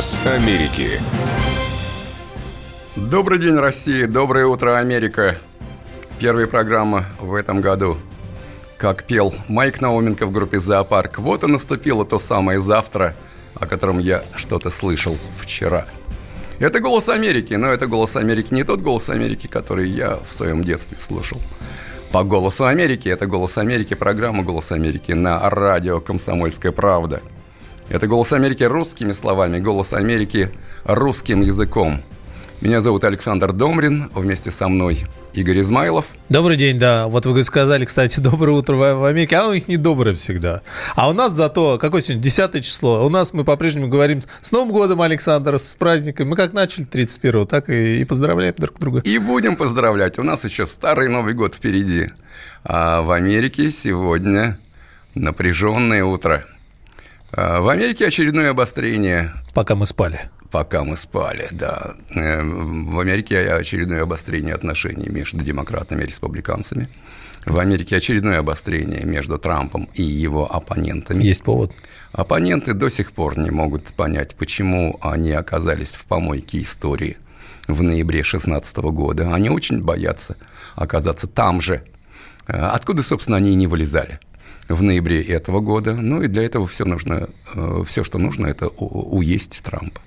Голос Америки. Добрый день, Россия. Доброе утро, Америка. Первая программа в этом году. Как пел Майк Науменко в группе «Зоопарк». Вот и наступило то самое завтра, о котором я что-то слышал вчера. Это «Голос Америки», но это «Голос Америки» не тот «Голос Америки», который я в своем детстве слушал. По «Голосу Америки» это «Голос Америки», программа «Голос Америки» на радио «Комсомольская правда». Это «Голос Америки» русскими словами, «Голос Америки» русским языком. Меня зовут Александр Домрин, вместе со мной Игорь Измайлов. Добрый день, да. Вот вы сказали, кстати, доброе утро в Америке, а у них не доброе всегда. А у нас зато, какое сегодня, 10 число, у нас мы по-прежнему говорим с Новым годом, Александр, с праздником. Мы как начали 31-го, так и, и поздравляем друг друга. И будем поздравлять. У нас еще старый Новый год впереди. А в Америке сегодня напряженное утро. А в Америке очередное обострение. Пока мы спали. Пока мы спали, да. Э, в Америке очередное обострение отношений между демократами и республиканцами. В Америке очередное обострение между Трампом и его оппонентами. Есть повод. Оппоненты до сих пор не могут понять, почему они оказались в помойке истории в ноябре 2016 года. Они очень боятся оказаться там же, э, откуда, собственно, они и не вылезали в ноябре этого года. Ну и для этого все нужно, э, все, что нужно, это уесть Трампа.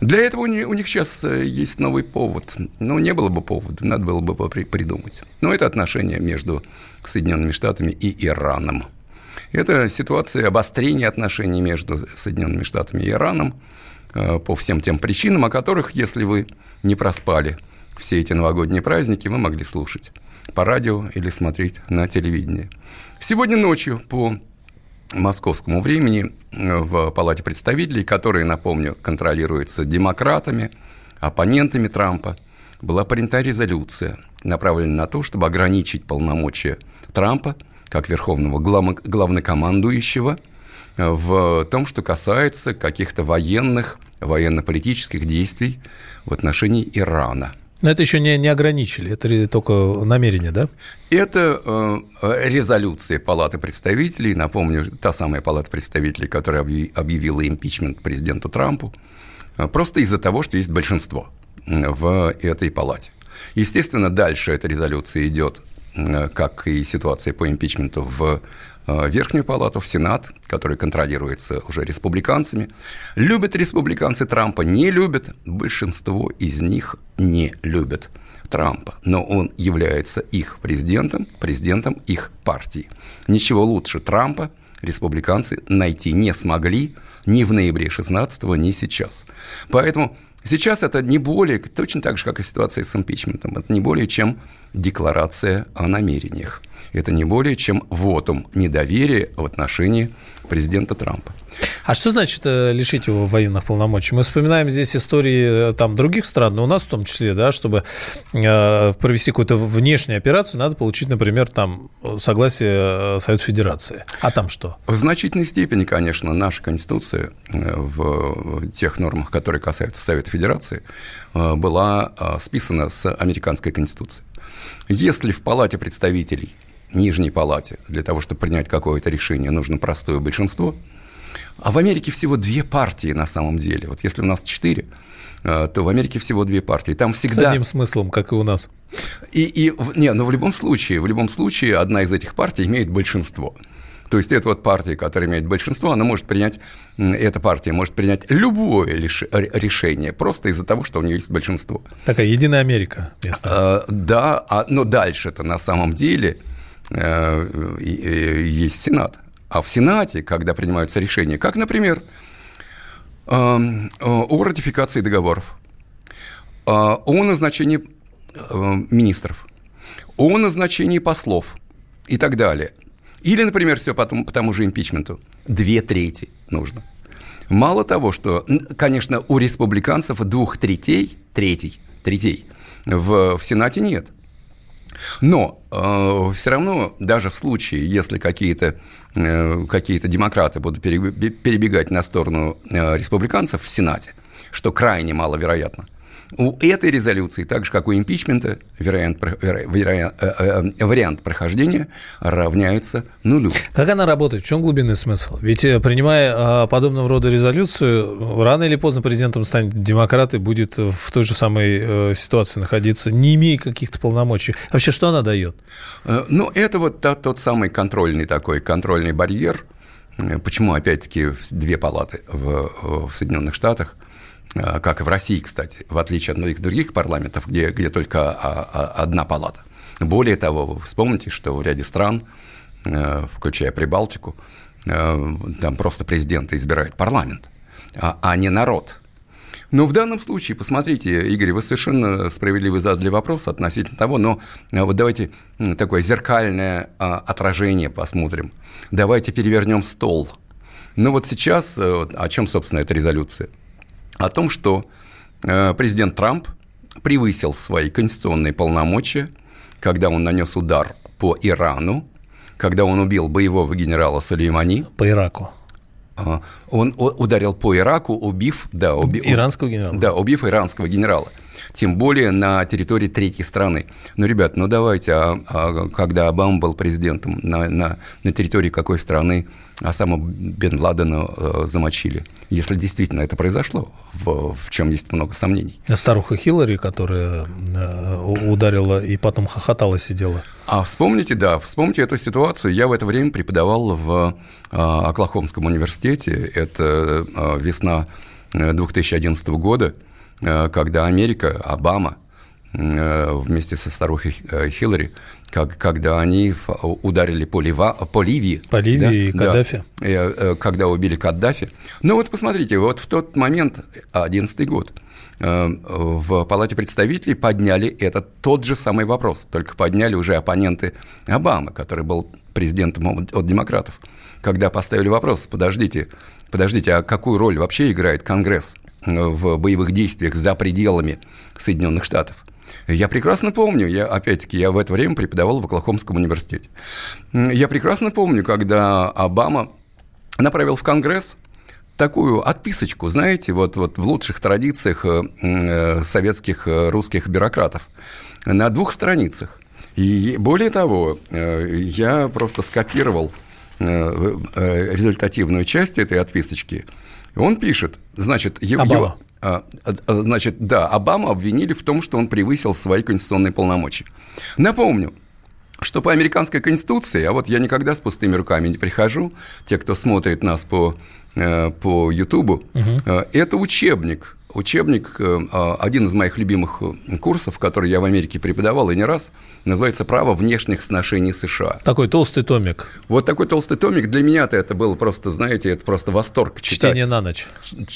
Для этого у них сейчас э, есть новый повод. Ну, не было бы повода, надо было бы придумать. Но это отношения между Соединенными Штатами и Ираном. Это ситуация обострения отношений между Соединенными Штатами и Ираном э, по всем тем причинам, о которых, если вы не проспали все эти новогодние праздники, вы могли слушать по радио или смотреть на телевидении. Сегодня ночью по московскому времени э, в Палате представителей, которая, напомню, контролируется демократами, оппонентами Трампа, была принята резолюция, направленная на то, чтобы ограничить полномочия Трампа как верховного главнокомандующего э, в том, что касается каких-то военных, военно-политических действий в отношении Ирана – но это еще не, не ограничили, это только намерение, да? Это э, резолюция Палаты представителей, напомню, та самая Палата представителей, которая объявила импичмент президенту Трампу, э, просто из-за того, что есть большинство в этой палате. Естественно, дальше эта резолюция идет, э, как и ситуация по импичменту в Э, Верхнюю палату, в Сенат, который контролируется уже республиканцами. Любят республиканцы Трампа, не любят. Большинство из них не любят Трампа, но он является их президентом, президентом их партии. Ничего лучше Трампа республиканцы найти не смогли ни в ноябре 16 ни сейчас. Поэтому сейчас это не более, точно так же, как и ситуация с импичментом, это не более чем декларация о намерениях это не более чем вотум недоверия в отношении президента Трампа. А что значит э, лишить его военных полномочий? Мы вспоминаем здесь истории э, там, других стран, но у нас в том числе, да, чтобы э, провести какую-то внешнюю операцию, надо получить, например, там, согласие Совета Федерации. А там что? В значительной степени, конечно, наша Конституция в тех нормах, которые касаются Совета Федерации, была списана с американской Конституцией. Если в Палате представителей нижней палате для того, чтобы принять какое-то решение, нужно простое большинство. А в Америке всего две партии на самом деле. Вот если у нас четыре, э, то в Америке всего две партии. Там всегда... С одним смыслом, как и у нас. И, и, не, но в любом случае, в любом случае одна из этих партий имеет большинство. То есть это вот партия, которая имеет большинство, она может принять, эта партия может принять любое решение просто из-за того, что у нее есть большинство. Такая единая Америка. А, да, а, но дальше-то на самом деле есть Сенат. А в Сенате, когда принимаются решения, как, например, эм, о ратификации договоров, э, о назначении э, министров, о назначении послов и так далее. Или, например, все по тому, по тому же импичменту. Две трети нужно. Мало того, что, конечно, у республиканцев двух третей, третий, третей в, в Сенате нет – но э, все равно, даже в случае, если какие-то э, какие демократы будут перебегать на сторону э, республиканцев в Сенате, что крайне маловероятно, У этой резолюции, так же как у импичмента, вариант, вариант, э, э, вариант прохождения равняется нулю. Как она работает? В чем глубинный смысл? Ведь э, принимая подобного рода резолюцию, рано или поздно президентом станет демократ и будет в той же самой ситуации находиться, не имея каких-то полномочий. Вообще, что она дает? Ну, это вот тот, самый контрольный такой, контрольный барьер. Почему, опять-таки, две палаты в, в Соединенных Штатах – как и в России, кстати, в отличие от многих других парламентов, где, где только а, а, одна палата. Более того, вы вспомните, что в ряде стран, э, включая Прибалтику, э, там просто президента избирает парламент, а, а не народ. Но в данном случае, посмотрите, Игорь, вы совершенно справедливо задали вопрос относительно того, но вот давайте такое зеркальное отражение посмотрим. Давайте перевернем стол. Ну вот сейчас, о чем, собственно, эта резолюция – о том, что э, президент Трамп превысил свои конституционные полномочия, когда он нанес удар по Ирану, когда он убил боевого генерала Сулеймани. По Ираку. А, он ударил по Ираку, убив... Да, уби, иранского генерала. Да, убив иранского генерала. Тем более на территории третьей страны. Ну, ребят, ну давайте, а, а, когда Обама был президентом, на, на, на территории какой страны Осама Бен Ладена э, замочили. Если действительно это произошло, в, в чем есть много сомнений. Старуха Хиллари, которая э, ударила и потом хохотала, сидела. А вспомните, да, вспомните эту ситуацию. Я в это время преподавал в э, Оклахомском университете. Это э, весна 2011 года, э, когда Америка, Обама – Э, вместе со старухой э, Хиллари, как, когда они ударили по, Лива, по Ливии. По Ливии да, и Каддафи. Да, э, когда убили Каддафи. Ну вот посмотрите, вот в тот момент, 11 год, в Палате представителей подняли этот тот же самый вопрос, только подняли уже оппоненты Обамы, который был президентом от демократов, когда поставили вопрос, подождите, подождите, а какую роль вообще играет Конгресс в боевых действиях за пределами Соединенных Штатов? Я прекрасно помню, я, опять-таки, я в это время преподавал в Оклахомском университете. Я прекрасно помню, когда Обама направил в Конгресс такую отписочку, знаете, вот, вот в лучших традициях э, э, советских э, русских бюрократов, на двух страницах. И более того, я просто скопировал результативную часть этой отписочки. Он пишет, значит, его, а, а, значит, да, Обаму обвинили в том, что он превысил свои конституционные полномочия. Напомню, что по американской конституции, а вот я никогда с пустыми руками не прихожу, те, кто смотрит нас по, э, по Ютубу, угу. это учебник учебник, э, а, один из моих любимых э, курсов, который я в Америке преподавал и не раз, называется «Право внешних сношений США». Такой толстый томик. Вот такой толстый томик. Для меня-то это было просто, знаете, это просто восторг читать. Чтение на ночь.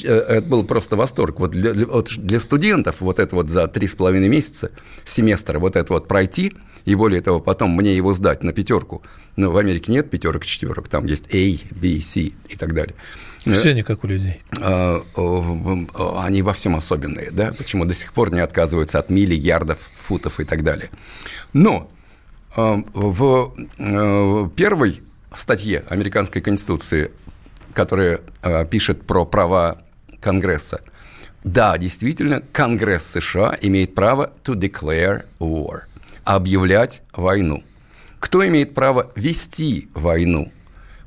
Э, это был просто восторг. Вот для, вот для студентов вот это вот за три с половиной месяца семестра вот это вот пройти, и более того, потом мне его сдать на пятерку. Но в Америке нет пятерок, четверок, там есть A, B, C и так далее. Все не как у людей. А, они во всем особенные, да? Почему до сих пор не отказываются от мили, ярдов, футов и так далее. Но а, в а, первой статье американской конституции, которая пишет про права Конгресса, да, действительно, Конгресс США имеет право to declare war, объявлять войну. Кто имеет право вести войну?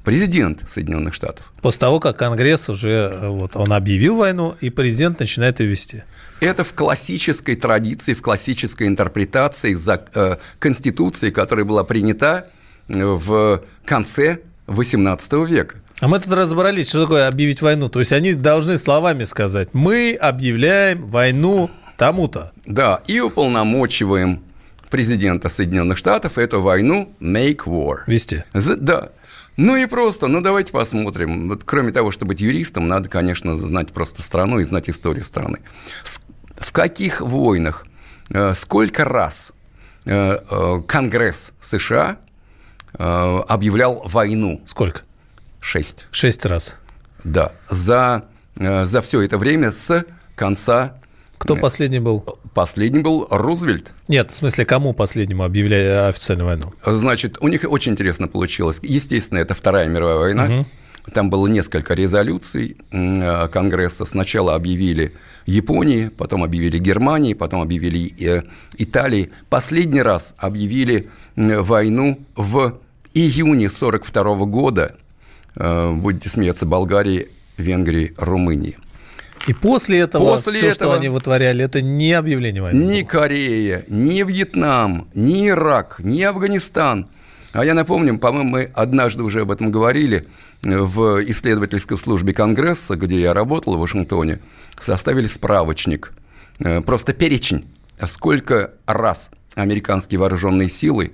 Президент Соединенных Штатов. После того, как Конгресс уже э, вот, он объявил войну, и президент начинает ее вести. Это в классической традиции, в классической интерпретации за, э, Конституции, которая была принята э, в конце XVIII века. А мы тут разобрались, что такое объявить войну. То есть они должны словами сказать, мы объявляем войну тому-то. Да, и уполномочиваем президента Соединенных Штатов эту войну make war. Вести. Да. Ну и просто, ну давайте посмотрим. Вот, кроме того, чтобы быть юристом, надо, конечно, знать просто страну и знать историю страны. В каких войнах, э, сколько раз э, э, Конгресс США объявлял войну? Сколько? Шесть. Шесть раз. Да. За, за все это время с конца кто последний был? Последний был Рузвельт. Нет, в смысле, кому последнему объявляли официальную войну? Значит, у них очень интересно получилось. Естественно, это Вторая мировая война. Угу. Там было несколько резолюций э, Конгресса. Сначала объявили Японии, потом объявили Германии, потом объявили э, Италии. Последний раз объявили войну в июне 1942 года. Будете смеяться, Болгарии, Венгрии, Румынии. И после этого после все, этого, что они вытворяли, это не объявление войны. Ни Корея, ни Вьетнам, ни Ирак, ни Афганистан. А я напомню, по-моему, мы однажды уже об этом говорили в исследовательской службе Конгресса, где я работал в Вашингтоне, составили справочник, э, просто перечень, сколько раз американские вооруженные силы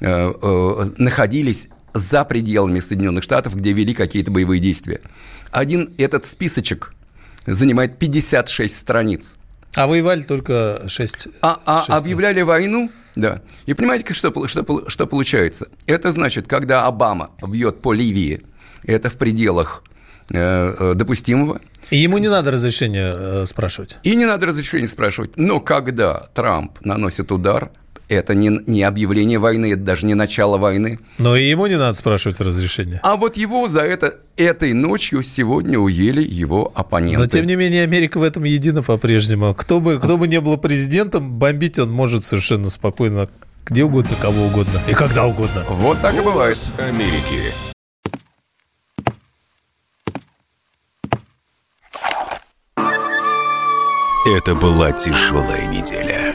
э, э, находились за пределами Соединенных Штатов, где вели какие-то боевые действия. Один этот списочек занимает 56 страниц. А воевали только 6 А, а 6 объявляли войну, да. И понимаете, что, что, что получается? Это значит, когда Обама бьет по Ливии, это в пределах э, э, допустимого. И ему не надо разрешения э, спрашивать. И не надо разрешения спрашивать. Но когда Трамп наносит удар это не, не объявление войны, это даже не начало войны. Но и ему не надо спрашивать разрешения. А вот его за это этой ночью сегодня уели его оппоненты. Но, тем не менее, Америка в этом едина по-прежнему. Кто бы, кто бы не был президентом, бомбить он может совершенно спокойно где угодно, кого угодно и когда угодно. Вот так и бывает. Америки. Это была тяжелая неделя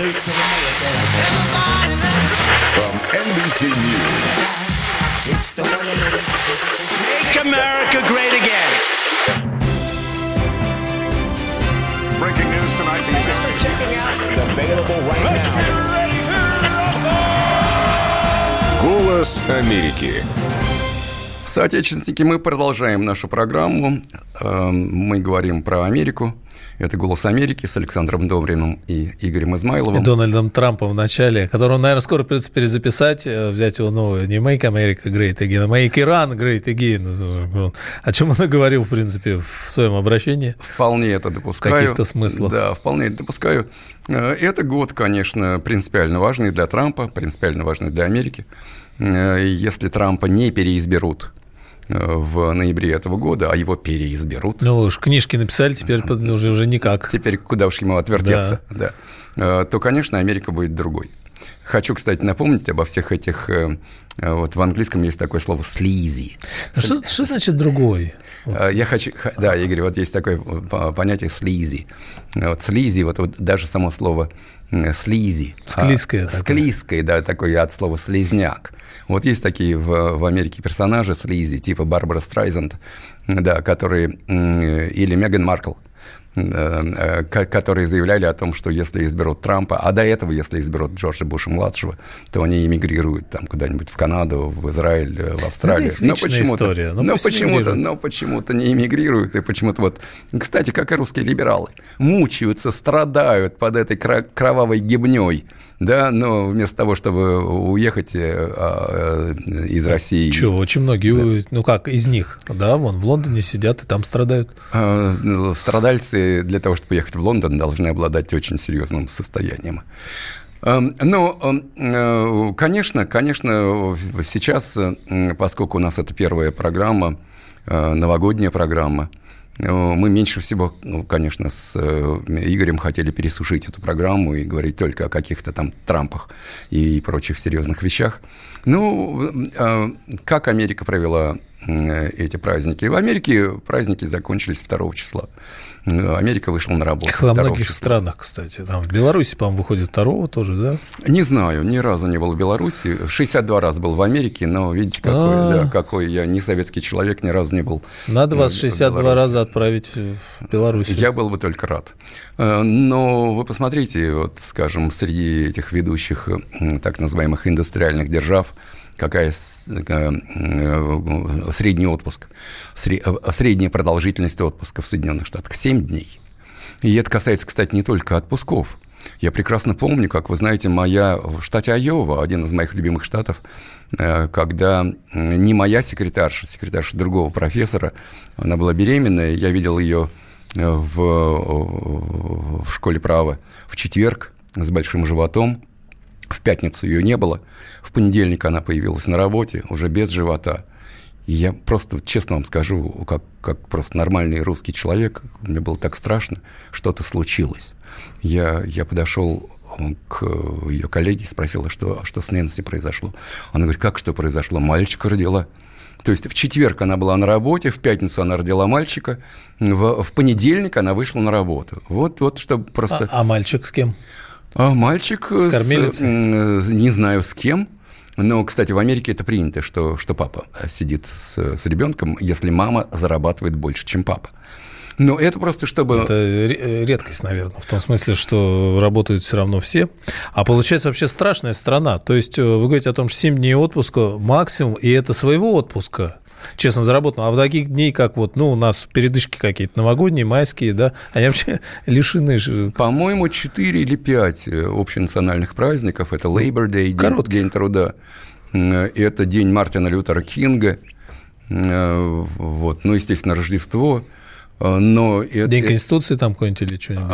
States of America. From NBC News. It's the one Make America great again. Breaking news tonight. Thanks for checking out. Available right now. Голос Америки. Соотечественники, мы продолжаем нашу программу. Эм, мы говорим про Америку. Это «Голос Америки» с Александром Добриным и Игорем Измайловым. И Дональдом Трампом в начале, которого, наверное, скоро придется перезаписать, э, взять его новое. Не «Make America Great Again», а «Make Iran Great Again». О чем он и говорил, в принципе, в своем обращении. Вполне это допускаю. Каких-то смыслов. Да, вполне это допускаю. Э, это год, конечно, принципиально важный для Трампа, принципиально важный для Америки. Э, если Трампа не переизберут в ноябре этого года, а его переизберут. Ну уж книжки написали, теперь уже, уже никак. Теперь куда уж ему отвертеться, да. да. Э, то, конечно, Америка будет другой. Хочу, кстати, напомнить обо всех этих... Э, э, вот в английском есть такое слово «слизи». А что, что значит «другой»? Я хочу... Да, Игорь, вот есть такое понятие «слизи». Вот слизи, вот, вот даже само слово слизи. Склизкое. А, склизкое, да, такое от слова слизняк. Вот есть такие в, в Америке персонажи слизи, типа Барбара Страйзенд, да, которые... Или Меган Маркл – Э, которые заявляли о том, что если изберут Трампа, а до этого, если изберут Джорджа Буша-младшего, то они эмигрируют там куда-нибудь в Канаду, в Израиль, э, в Австралию. но почему-то, история. Но, но почему-то, но почему-то не эмигрируют, и почему-то вот... Кстати, как и русские либералы, мучаются, страдают под этой кровавой гибней, да, но вместо того, чтобы уехать э, а, из России... Чего, очень многие, да. ну как, из них, да, вон в Лондоне сидят и там страдают. А, страдальцы для того, чтобы ехать в Лондон, должны обладать очень серьезным состоянием. Эм, ну, эм, э, конечно, конечно, сейчас, поскольку у нас это первая программа, э, новогодняя программа, э, мы меньше всего, ну, конечно, с Игорем хотели пересушить эту программу и говорить только о каких-то там Трампах и прочих серьезных вещах. Ну, как Америка провела эти праздники? В Америке праздники закончились 2 числа. Америка вышла на работу. Во многих числа. странах, кстати. Там в Беларуси, по-моему, выходит второго тоже, да? Не знаю, ни разу не был в Беларуси. 62 раз был в Америке, но видите, какой, а. да, какой я не советский человек, ни разу не был. Надо вас 62 раза отправить в Беларусь. Я был бы только рад. Э, но вы посмотрите, вот, скажем, среди этих ведущих так называемых индустриальных держав, какая средний отпуск, средняя продолжительность отпуска в Соединенных Штатах – 7 дней. И это касается, кстати, не только отпусков. Я прекрасно помню, как вы знаете, моя в штате Айова, один из моих любимых штатов, э, когда не моя секретарша, секретарша другого профессора, она была беременная, я видел ее э, в, в школе права в четверг с большим животом, в пятницу ее не было, в понедельник она появилась на работе, уже без живота. И я просто, честно вам скажу, как, как просто нормальный русский человек, мне было так страшно, что-то случилось. Я, я подошел к ее коллеге, спросил, а что, а что с Нэнси произошло. Она говорит, как что произошло? Мальчика родила. То есть в четверг она была на работе, в пятницу она родила мальчика, в, в понедельник она вышла на работу. Вот, вот чтобы просто... А, а мальчик с кем? А мальчик... С? С, не знаю с кем. Но, кстати, в Америке это принято, что, что папа сидит с, с ребенком, если мама зарабатывает больше, чем папа. Но это просто чтобы... Это редкость, наверное, в том смысле, что работают все равно все. А получается вообще страшная страна. То есть э, вы говорите о том, что 7 дней отпуска максимум, и это своего отпуска честно заработанного. А в таких дней, как вот, ну, у нас передышки какие-то новогодние, майские, да, они вообще лишены же... По-моему, 4 или 5 э, общенациональных праздников. Это Labor Day, день, день труда. Это день Мартина Лютера Кинга. Э, вот. Ну, естественно, Рождество. Э, но День Конституции там какой-нибудь или что-нибудь?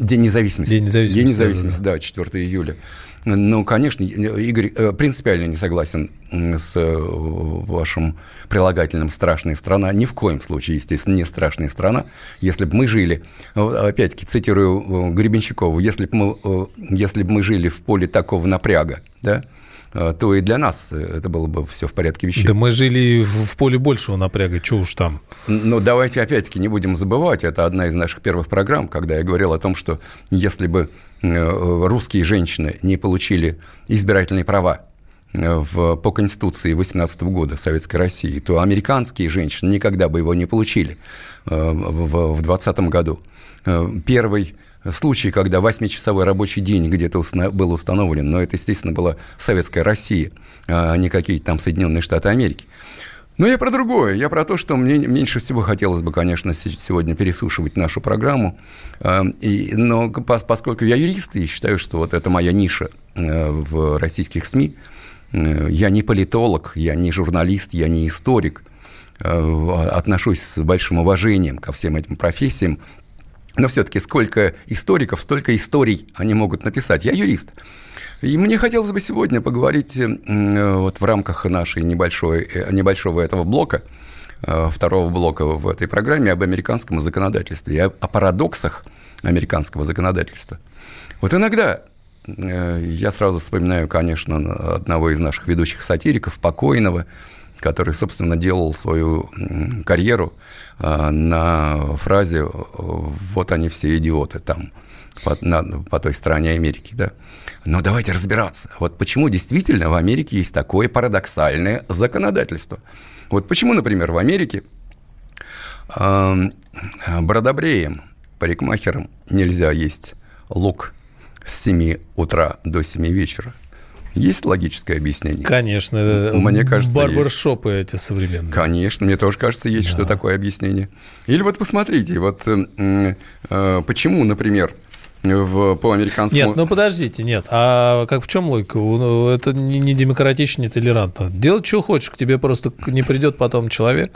День независимости. День независимости. День независимости, да, да 4 июля. Ну, конечно, Игорь э, принципиально не согласен с э, вашим прилагательным «страшная страна». Ни в коем случае, естественно, не страшная страна. Если бы мы жили, опять-таки цитирую Гребенщикову, если бы мы, если бы мы жили в поле такого напряга, да, то и для нас это было бы все в порядке вещей. Да мы жили в поле большего напряга, что уж там. Ну, давайте опять-таки не будем забывать, это одна из наших первых программ, когда я говорил о том, что если бы Э, русские женщины не получили избирательные права э, в, по Конституции 18 года Советской России, то американские женщины никогда бы его не получили э, в, в 20 году. Первый случай, когда 8-часовой рабочий день где-то был установлен, но это, естественно, была Советская Россия, а не какие-то там Соединенные Штаты Америки. Но я про другое. Я про то, что мне меньше всего хотелось бы, конечно, сегодня пересушивать нашу программу. Эм, и, но поскольку я юрист и считаю, что вот это моя ниша э, в российских СМИ, э, я не политолог, я не журналист, я не историк, э, отношусь с большим уважением ко всем этим профессиям, но все-таки сколько историков, столько историй они могут написать. Я юрист. И мне хотелось бы сегодня поговорить э, вот в рамках нашей небольшой, э, небольшого этого блока, э, второго блока в этой программе об американском законодательстве и о, парадоксах американского законодательства. Вот иногда я сразу вспоминаю, конечно, одного из наших ведущих сатириков, покойного, который, собственно, делал свою карьеру на фразе «вот они все идиоты там» по, на, по той стороне Америки, да. Но давайте разбираться. Вот почему действительно в Америке есть такое парадоксальное законодательство. Вот почему, например, в Америке э, бродобреем, парикмахерам нельзя есть лук с 7 утра до 7 вечера. Есть логическое объяснение? Конечно. Мне кажется, Барбершопы есть. эти современные. Конечно, мне тоже кажется, есть да. что такое объяснение. Или вот посмотрите, вот э, почему, например, в, по американскому... Нет, ну подождите, нет. А как в чем логика? Ну, это не демократично, не толерантно. Делать, что хочешь, к тебе просто не придет потом человек.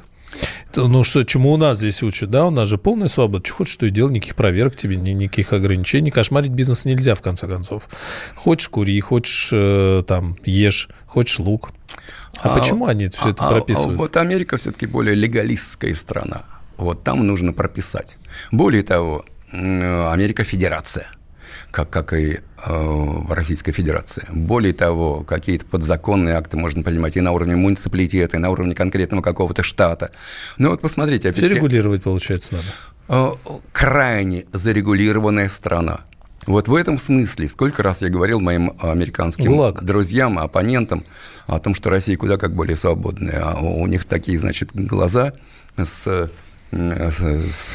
Ну что, чему у нас здесь учат, да? У нас же полная свобода. Что хочешь, что и делай, никаких проверок тебе, никаких ограничений. Кошмарить бизнес нельзя, в конце концов. Хочешь, кури, хочешь, э, там, ешь, хочешь лук. А, а почему они все это а, а прописывают? А, вот Америка все-таки более легалистская страна. Вот там нужно прописать. Более того, Америка федерация, как, как и э, Российская Федерация. Более того, какие-то подзаконные акты можно принимать и на уровне муниципалитета, и на уровне конкретного какого-то штата. Ну вот посмотрите. Все регулировать, получается, надо. Э, крайне зарегулированная страна. Вот в этом смысле, сколько раз я говорил моим американским ГУЛАГ. друзьям, оппонентам о том, что Россия куда как более свободная, а у них такие, значит, глаза с с, с,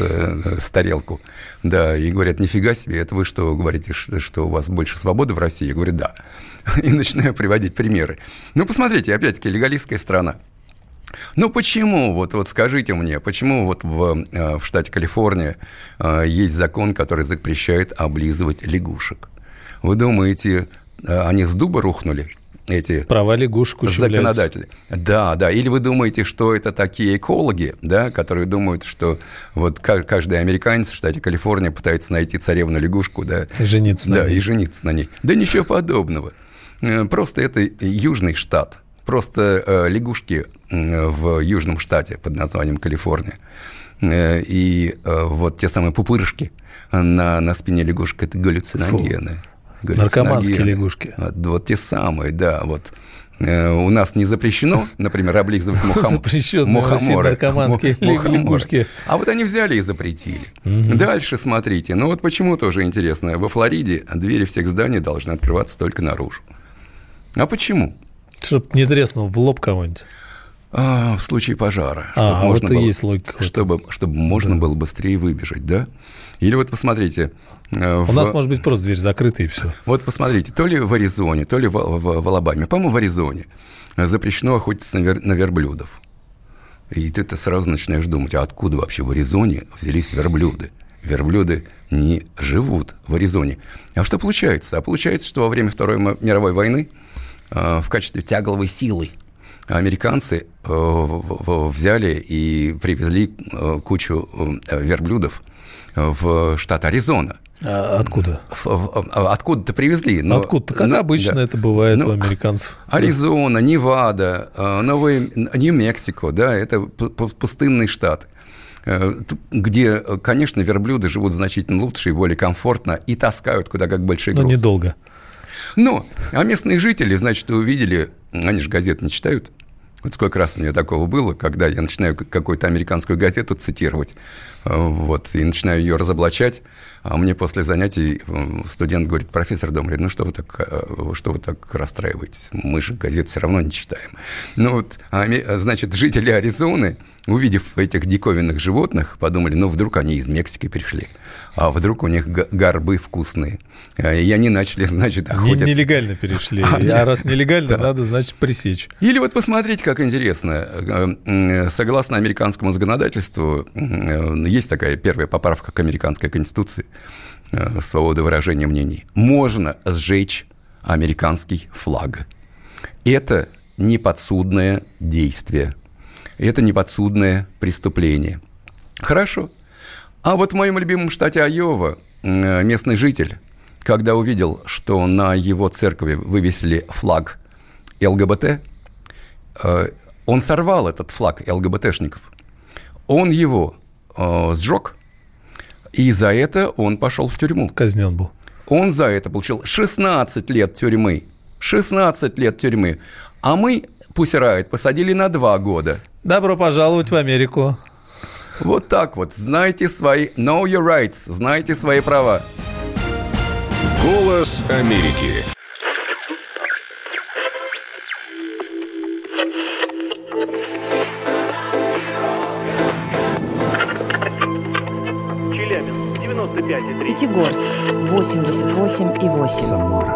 с тарелку. Да, и говорят, нифига себе, это вы что, говорите, что, у вас больше свободы в России? Я говорю, да. И начинаю приводить примеры. Ну, посмотрите, опять-таки, легалистская страна. Ну почему, вот, вот скажите мне, почему вот в, э, в штате Калифорния э, есть закон, который запрещает облизывать лягушек? Вы думаете, э, они с дуба рухнули? Эти права лягушек законодатели. Да, да. Или вы думаете, что это такие экологи, да, которые думают, что вот каждый американец в штате Калифорния пытается найти царевну лягушку, да, и жениться да, на ней. и жениться на ней. Да ничего подобного. Просто это южный штат. Просто э, лягушки в южном штате под названием Калифорния. Э, и э, вот те самые пупырышки на, на спине лягушек – это галлюциногены. Фу. Наркоманские лягушки. Вот, вот те самые, да, вот. У нас не запрещено, например, облизывать мухом... мухоморы. наркоманские лягушки. А вот они взяли и запретили. Угу. Дальше смотрите. Ну вот почему тоже интересно. Во Флориде двери всех зданий должны открываться только наружу. А почему? Чтобы не треснул в лоб кого-нибудь. А, в случае пожара. А, можно вот было, и есть логика. Чтобы, чтобы можно да. было быстрее выбежать, да? Или вот посмотрите... Э, в... У нас может быть просто дверь закрыта и все. Вот посмотрите, то ли в Аризоне, то ли в, в, в Алабаме, по-моему, в Аризоне запрещено охотиться на, вер... на верблюдов. И ты -то сразу начинаешь думать, а откуда вообще в Аризоне взялись верблюды? Верблюды не живут в Аризоне. А что получается? А получается, что во время Второй мировой войны Э, в качестве тягловой силы американцы э, взяли и привезли э, кучу верблюдов в штат Аризона. А откуда? Откуда-то привезли. Но, Откуда-то, как но, обычно да. это бывает ну, у американцев. Аризона, Невада, Новый, Нью-Мексико, да, это пустынный штат где, конечно, верблюды живут значительно лучше и более комфортно и таскают куда как большие грузы. Но недолго. Но, а местные жители, значит, увидели, они же газеты не читают, вот сколько раз у меня такого было, когда я начинаю какую-то американскую газету цитировать, э, вот, и начинаю ее разоблачать, а мне после занятий э, студент говорит, профессор Домрин, ну что вы так, э, что вы так расстраиваетесь? Мы же газет все равно не читаем. Ну вот, а значит, жители Аризоны увидев этих диковинных животных, подумали, ну, вдруг они из Мексики пришли, а вдруг у них горбы вкусные. А, и они начали, значит, охотиться. Нелегально перешли. А, а раз нелегально, да. надо, значит, пресечь. Или вот посмотрите, как интересно. Э, согласно американскому законодательству, э, есть такая первая поправка к американской конституции, э, свобода выражения мнений. Можно сжечь американский флаг. Это неподсудное действие – это не подсудное преступление. Хорошо. А вот в моем любимом штате Айова местный житель, когда увидел, что на его церкви вывесили флаг ЛГБТ, э, он сорвал этот флаг ЛГБТшников. Он его э, сжег, и за это он пошел в тюрьму. Казнен был. Он за это получил 16 лет тюрьмы. 16 лет тюрьмы. А мы Pussy Riot посадили на два года. Добро пожаловать в Америку. Вот так вот. Знайте свои... Know your rights. Знайте свои права. Голос Америки. Челябинск, 95,3. Пятигорск, 88,8. Самара,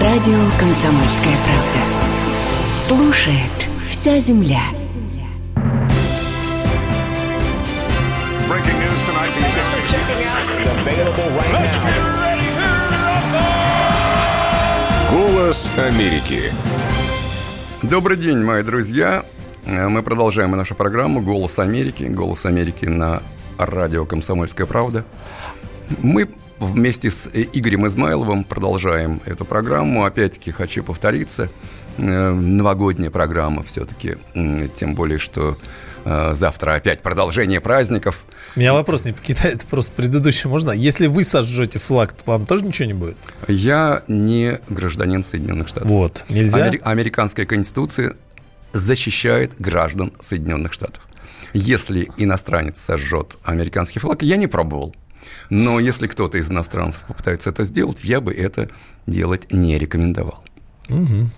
Радио «Комсомольская правда». Слушает вся земля. Голос Америки. Добрый день, мои друзья. Мы продолжаем нашу программу «Голос Америки». «Голос Америки» на радио «Комсомольская правда». Мы Вместе с Игорем Измайловым продолжаем эту программу. Опять-таки хочу повториться. э, новогодняя программа все-таки, тем более, что э, завтра опять продолжение праздников. Меня вопрос не покидает, просто предыдущий можно. Если вы сожжете флаг, то вам тоже ничего не будет? Я не гражданин Соединенных Штатов. Вот, нельзя? Амери- американская конституция защищает граждан Соединенных Штатов. Если иностранец сожжет американский флаг, я не пробовал. Но если кто-то из иностранцев попытается это сделать, я бы это делать не рекомендовал. Угу.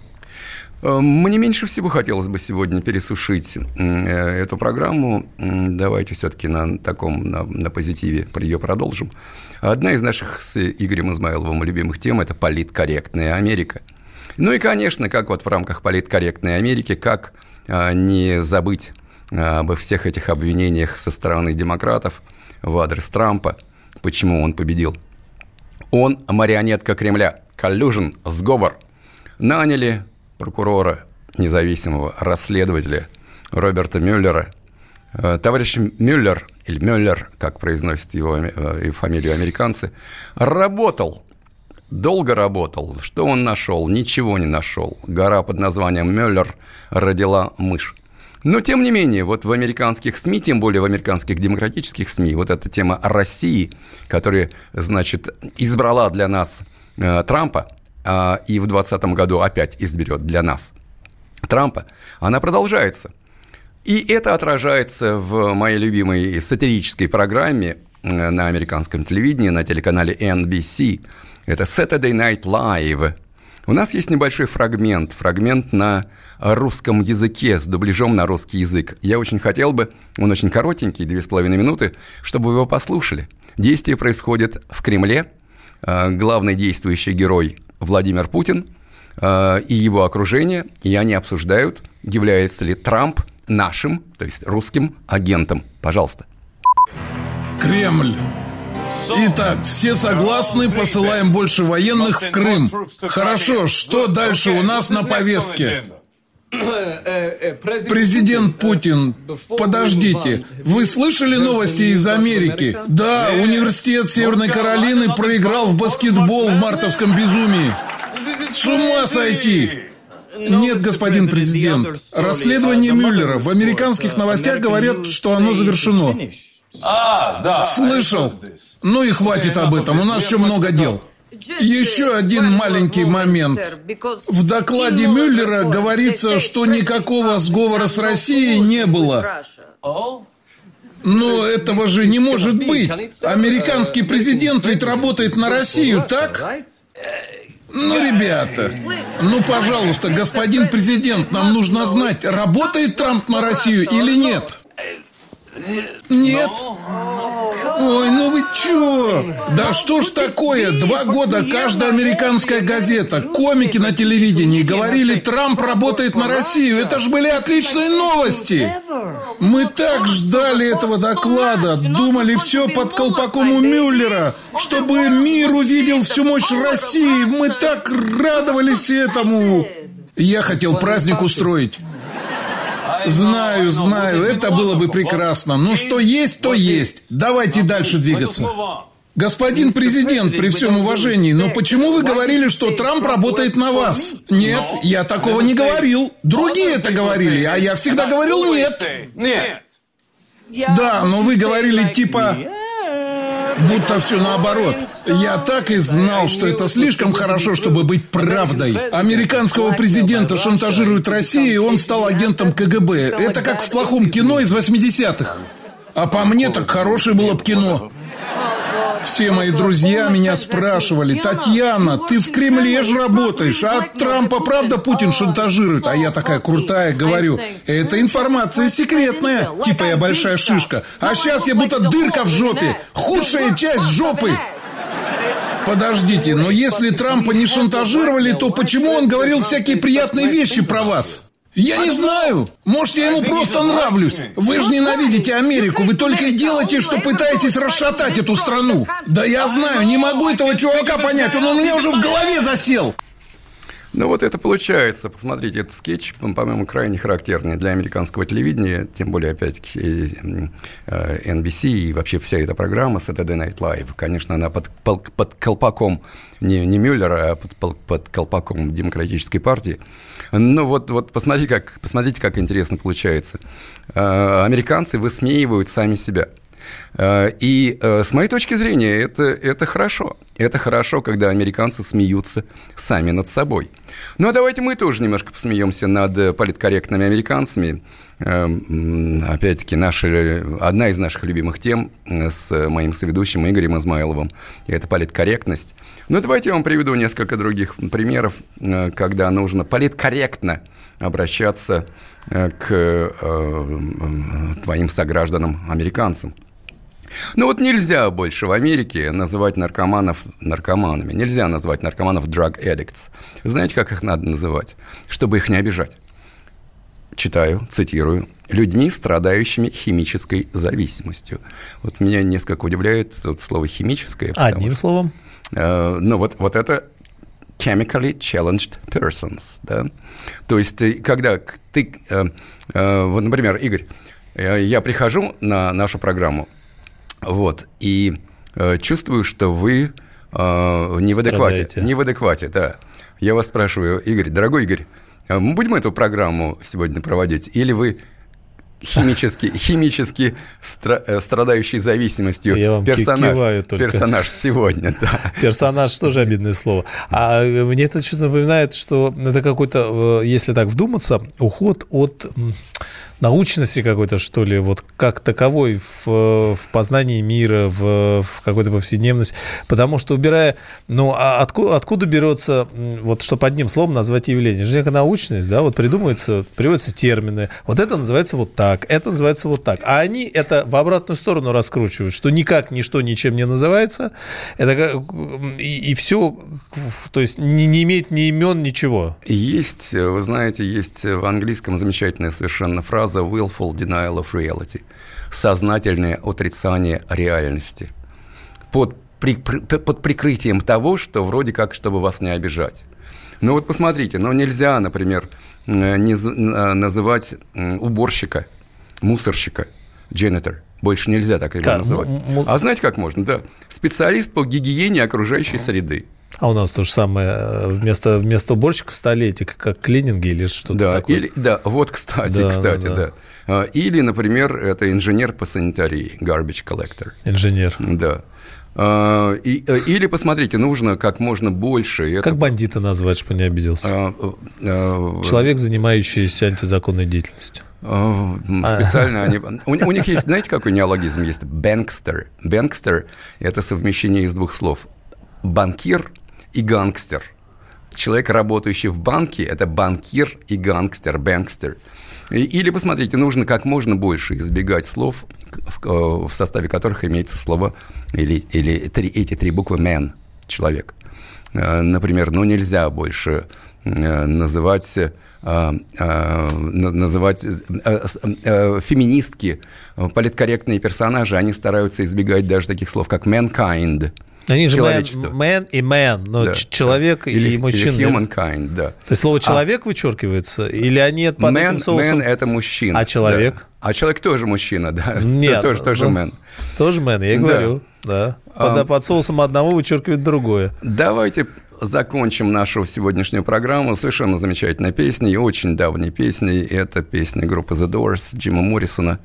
Мне меньше всего хотелось бы сегодня пересушить э, эту программу. Давайте все-таки на таком, на, на позитиве ее продолжим. Одна из наших с Игорем Измайловым любимых тем – это политкорректная Америка. Ну и, конечно, как вот в рамках политкорректной Америки, как а, не забыть обо всех этих обвинениях со стороны демократов в адрес Трампа, почему он победил. Он марионетка Кремля, коллюжен, сговор. Наняли прокурора, независимого расследователя Роберта Мюллера. Э, товарищ Мюллер, или Мюллер, как произносят его э, фамилию американцы, работал, долго работал. Что он нашел? Ничего не нашел. Гора под названием Мюллер родила мышь. Но, тем не менее, вот в американских СМИ, тем более в американских демократических СМИ, вот эта тема России, которая, значит, избрала для нас э, Трампа, э, и в 2020 году опять изберет для нас Трампа, она продолжается. И это отражается в моей любимой сатирической программе э, на американском телевидении, на телеканале NBC. Это Saturday Night Live. У нас есть небольшой фрагмент, фрагмент на русском языке с дубляжом на русский язык. Я очень хотел бы, он очень коротенький, две с половиной минуты, чтобы вы его послушали. Действие происходит в Кремле. Э, главный действующий герой Владимир Путин э, и его окружение, и они обсуждают, является ли Трамп нашим, то есть русским агентом. Пожалуйста. Кремль. Итак, все согласны, посылаем больше военных в Крым. Хорошо, что дальше у нас на повестке? Президент Путин, подождите, вы слышали новости из Америки? Да, университет Северной Каролины проиграл в баскетбол в мартовском безумии. С ума сойти! Нет, господин президент. Расследование Мюллера. В американских новостях говорят, что оно завершено. А, да. Слышал? Ну и хватит об этом, у нас еще много дел. Еще один маленький момент. В докладе Мюллера говорится, что никакого сговора с Россией не было. Но этого же не может быть. Американский президент ведь работает на Россию, так? Ну, ребята, ну, пожалуйста, господин президент, нам нужно знать, работает Трамп на Россию или нет. Нет. Ой, ну вы чё? Да что ж такое? Два года каждая американская газета, комики на телевидении говорили, Трамп работает на Россию. Это ж были отличные новости. Мы так ждали этого доклада, думали все под колпаком у Мюллера, чтобы мир увидел всю мощь России. Мы так радовались этому. Я хотел праздник устроить. Знаю, знаю, это было бы прекрасно. Но что есть, то есть. Давайте дальше двигаться. Господин президент, при всем уважении, но почему вы говорили, что Трамп работает на вас? Нет, я такого не говорил. Другие это говорили, а я всегда говорил нет. Нет. Да, но вы говорили типа... Будто все наоборот. Я так и знал, что это слишком хорошо, чтобы быть правдой. Американского президента шантажирует Россия, и он стал агентом КГБ. Это как в плохом кино из 80-х. А по мне так хорошее было бы кино. Все мои друзья меня спрашивали, Татьяна, ты в Кремле же работаешь, а от Трампа правда Путин шантажирует? А я такая крутая, говорю, это информация секретная, типа я большая шишка. А сейчас я будто дырка в жопе, худшая часть жопы. Подождите, но если Трампа не шантажировали, то почему он говорил всякие приятные вещи про вас? Я не знаю. Может, я ему просто нравлюсь. Вы же ненавидите Америку. Вы только и делаете, что пытаетесь расшатать эту страну. Да я знаю, не могу этого чувака понять. Он у меня уже в голове засел. Ну вот это получается. Посмотрите, этот скетч, по-моему, крайне характерный для американского телевидения, тем более, опять-таки, NBC и вообще вся эта программа Saturday Night Live. Конечно, она под, под колпаком не, не Мюллера, а под, под колпаком Демократической партии. Ну вот, вот посмотрите, как, посмотрите, как интересно получается. Американцы высмеивают сами себя – Э, и э, с моей точки зрения это, это хорошо. Это хорошо, когда американцы смеются сами над собой. Ну а давайте мы тоже немножко посмеемся над политкорректными американцами. Эм, опять-таки, наша, одна из наших любимых тем э, с моим соведущим Игорем Измайловым – это политкорректность. Ну, давайте я вам приведу несколько других примеров, когда нужно политкорректно обращаться к твоим согражданам-американцам. Ну вот нельзя больше в Америке называть наркоманов наркоманами. Нельзя назвать наркоманов drug addicts. Знаете, как их надо называть? Чтобы их не обижать. Читаю, цитирую. Людьми, страдающими химической зависимостью. Вот меня несколько удивляет вот слово «химическое». Одним что, словом? Э, ну вот, вот это chemically challenged persons, да? То есть, э, когда ты, э, э, вот, например, Игорь, э, я прихожу на нашу программу, вот. И э, чувствую, что вы э, не в адеквате. Не в адеквате, да. Я вас спрашиваю, Игорь, дорогой Игорь, э, мы будем эту программу сегодня проводить, или вы химически, химически стра- э, страдающий зависимостью Я вам персонаж, персонаж сегодня. Да. Персонаж тоже обидное слово. А мне это чувство напоминает, что это какой-то, если так вдуматься, уход от научности какой-то, что ли, вот как таковой в, в познании мира, в, в какой-то повседневности. Потому что убирая, ну, а откуда, откуда берется, вот чтобы одним словом назвать явление? Же некая научность, да, вот придумываются, приводятся термины. Вот это называется вот так, это называется вот так. А они это в обратную сторону раскручивают, что никак ничто ничем не называется. Это как, и, и все, то есть не, не имеет ни имен, ничего. Есть, вы знаете, есть в английском замечательная совершенно фраза willful denial of reality – сознательное отрицание реальности под, при, под прикрытием того, что вроде как, чтобы вас не обижать. Ну вот посмотрите, но нельзя, например, не называть уборщика, мусорщика, janitor. Больше нельзя так его как? называть. А знаете, как можно? Да. Специалист по гигиене окружающей среды. А у нас то же самое. Э, вместо, вместо уборщиков стали эти как клининги или что-то да, такое. Или, да, вот, кстати, да, кстати, да, да. да. Или, например, это инженер по санитарии, garbage collector. Инженер. Да. А, и, э, или, посмотрите, нужно как можно больше... Это... Как бандита назвать, чтобы не обиделся? А, а, Человек, занимающийся антизаконной деятельностью. Специально они... У, у них есть, знаете, какой неологизм есть? Бэнкстер. Бэнкстер – это совмещение из двух слов. Банкир – и гангстер. Человек, работающий в банке, это банкир и гангстер, бэнкстер. Или, посмотрите, нужно как можно больше избегать слов, в, в составе которых имеется слово или, или три, эти три буквы «man» – человек. Э, например, ну нельзя больше э, называть э, называть феминистки, политкорректные персонажи, они стараются избегать даже таких слов, как mankind – они же man, man и man, но да, человек да. Или, и мужчина. Или humankind, да. То есть слово а человек а, вычеркивается? Или они под man, этим соусом... Man – это мужчина. А человек? Да. А человек тоже мужчина, да. Нет. Тоже, тоже ну, man. Тоже man, я говорю. Да. да. Под, а, под соусом одного вычеркивает другое. Давайте закончим нашу сегодняшнюю программу совершенно замечательной песней, очень давней песней. Это песня группы The Doors Джима Моррисона.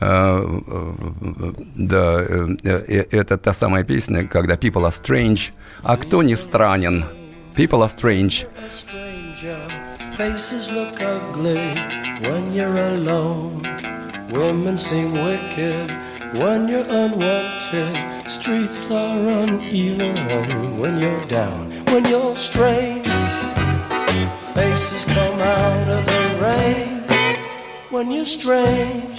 Э, э, да, э, это та самая песня, когда people are strange, а кто не странен? People are strange. Faces look ugly when you're alone. Women seem wicked when you're unwanted. Streets are uneven when you're down, when you're strange. Faces come out of the rain when you're strange.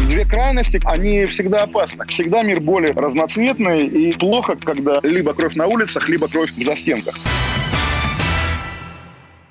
Две крайности, они всегда опасны. Всегда мир более разноцветный и плохо, когда либо кровь на улицах, либо кровь в застенках.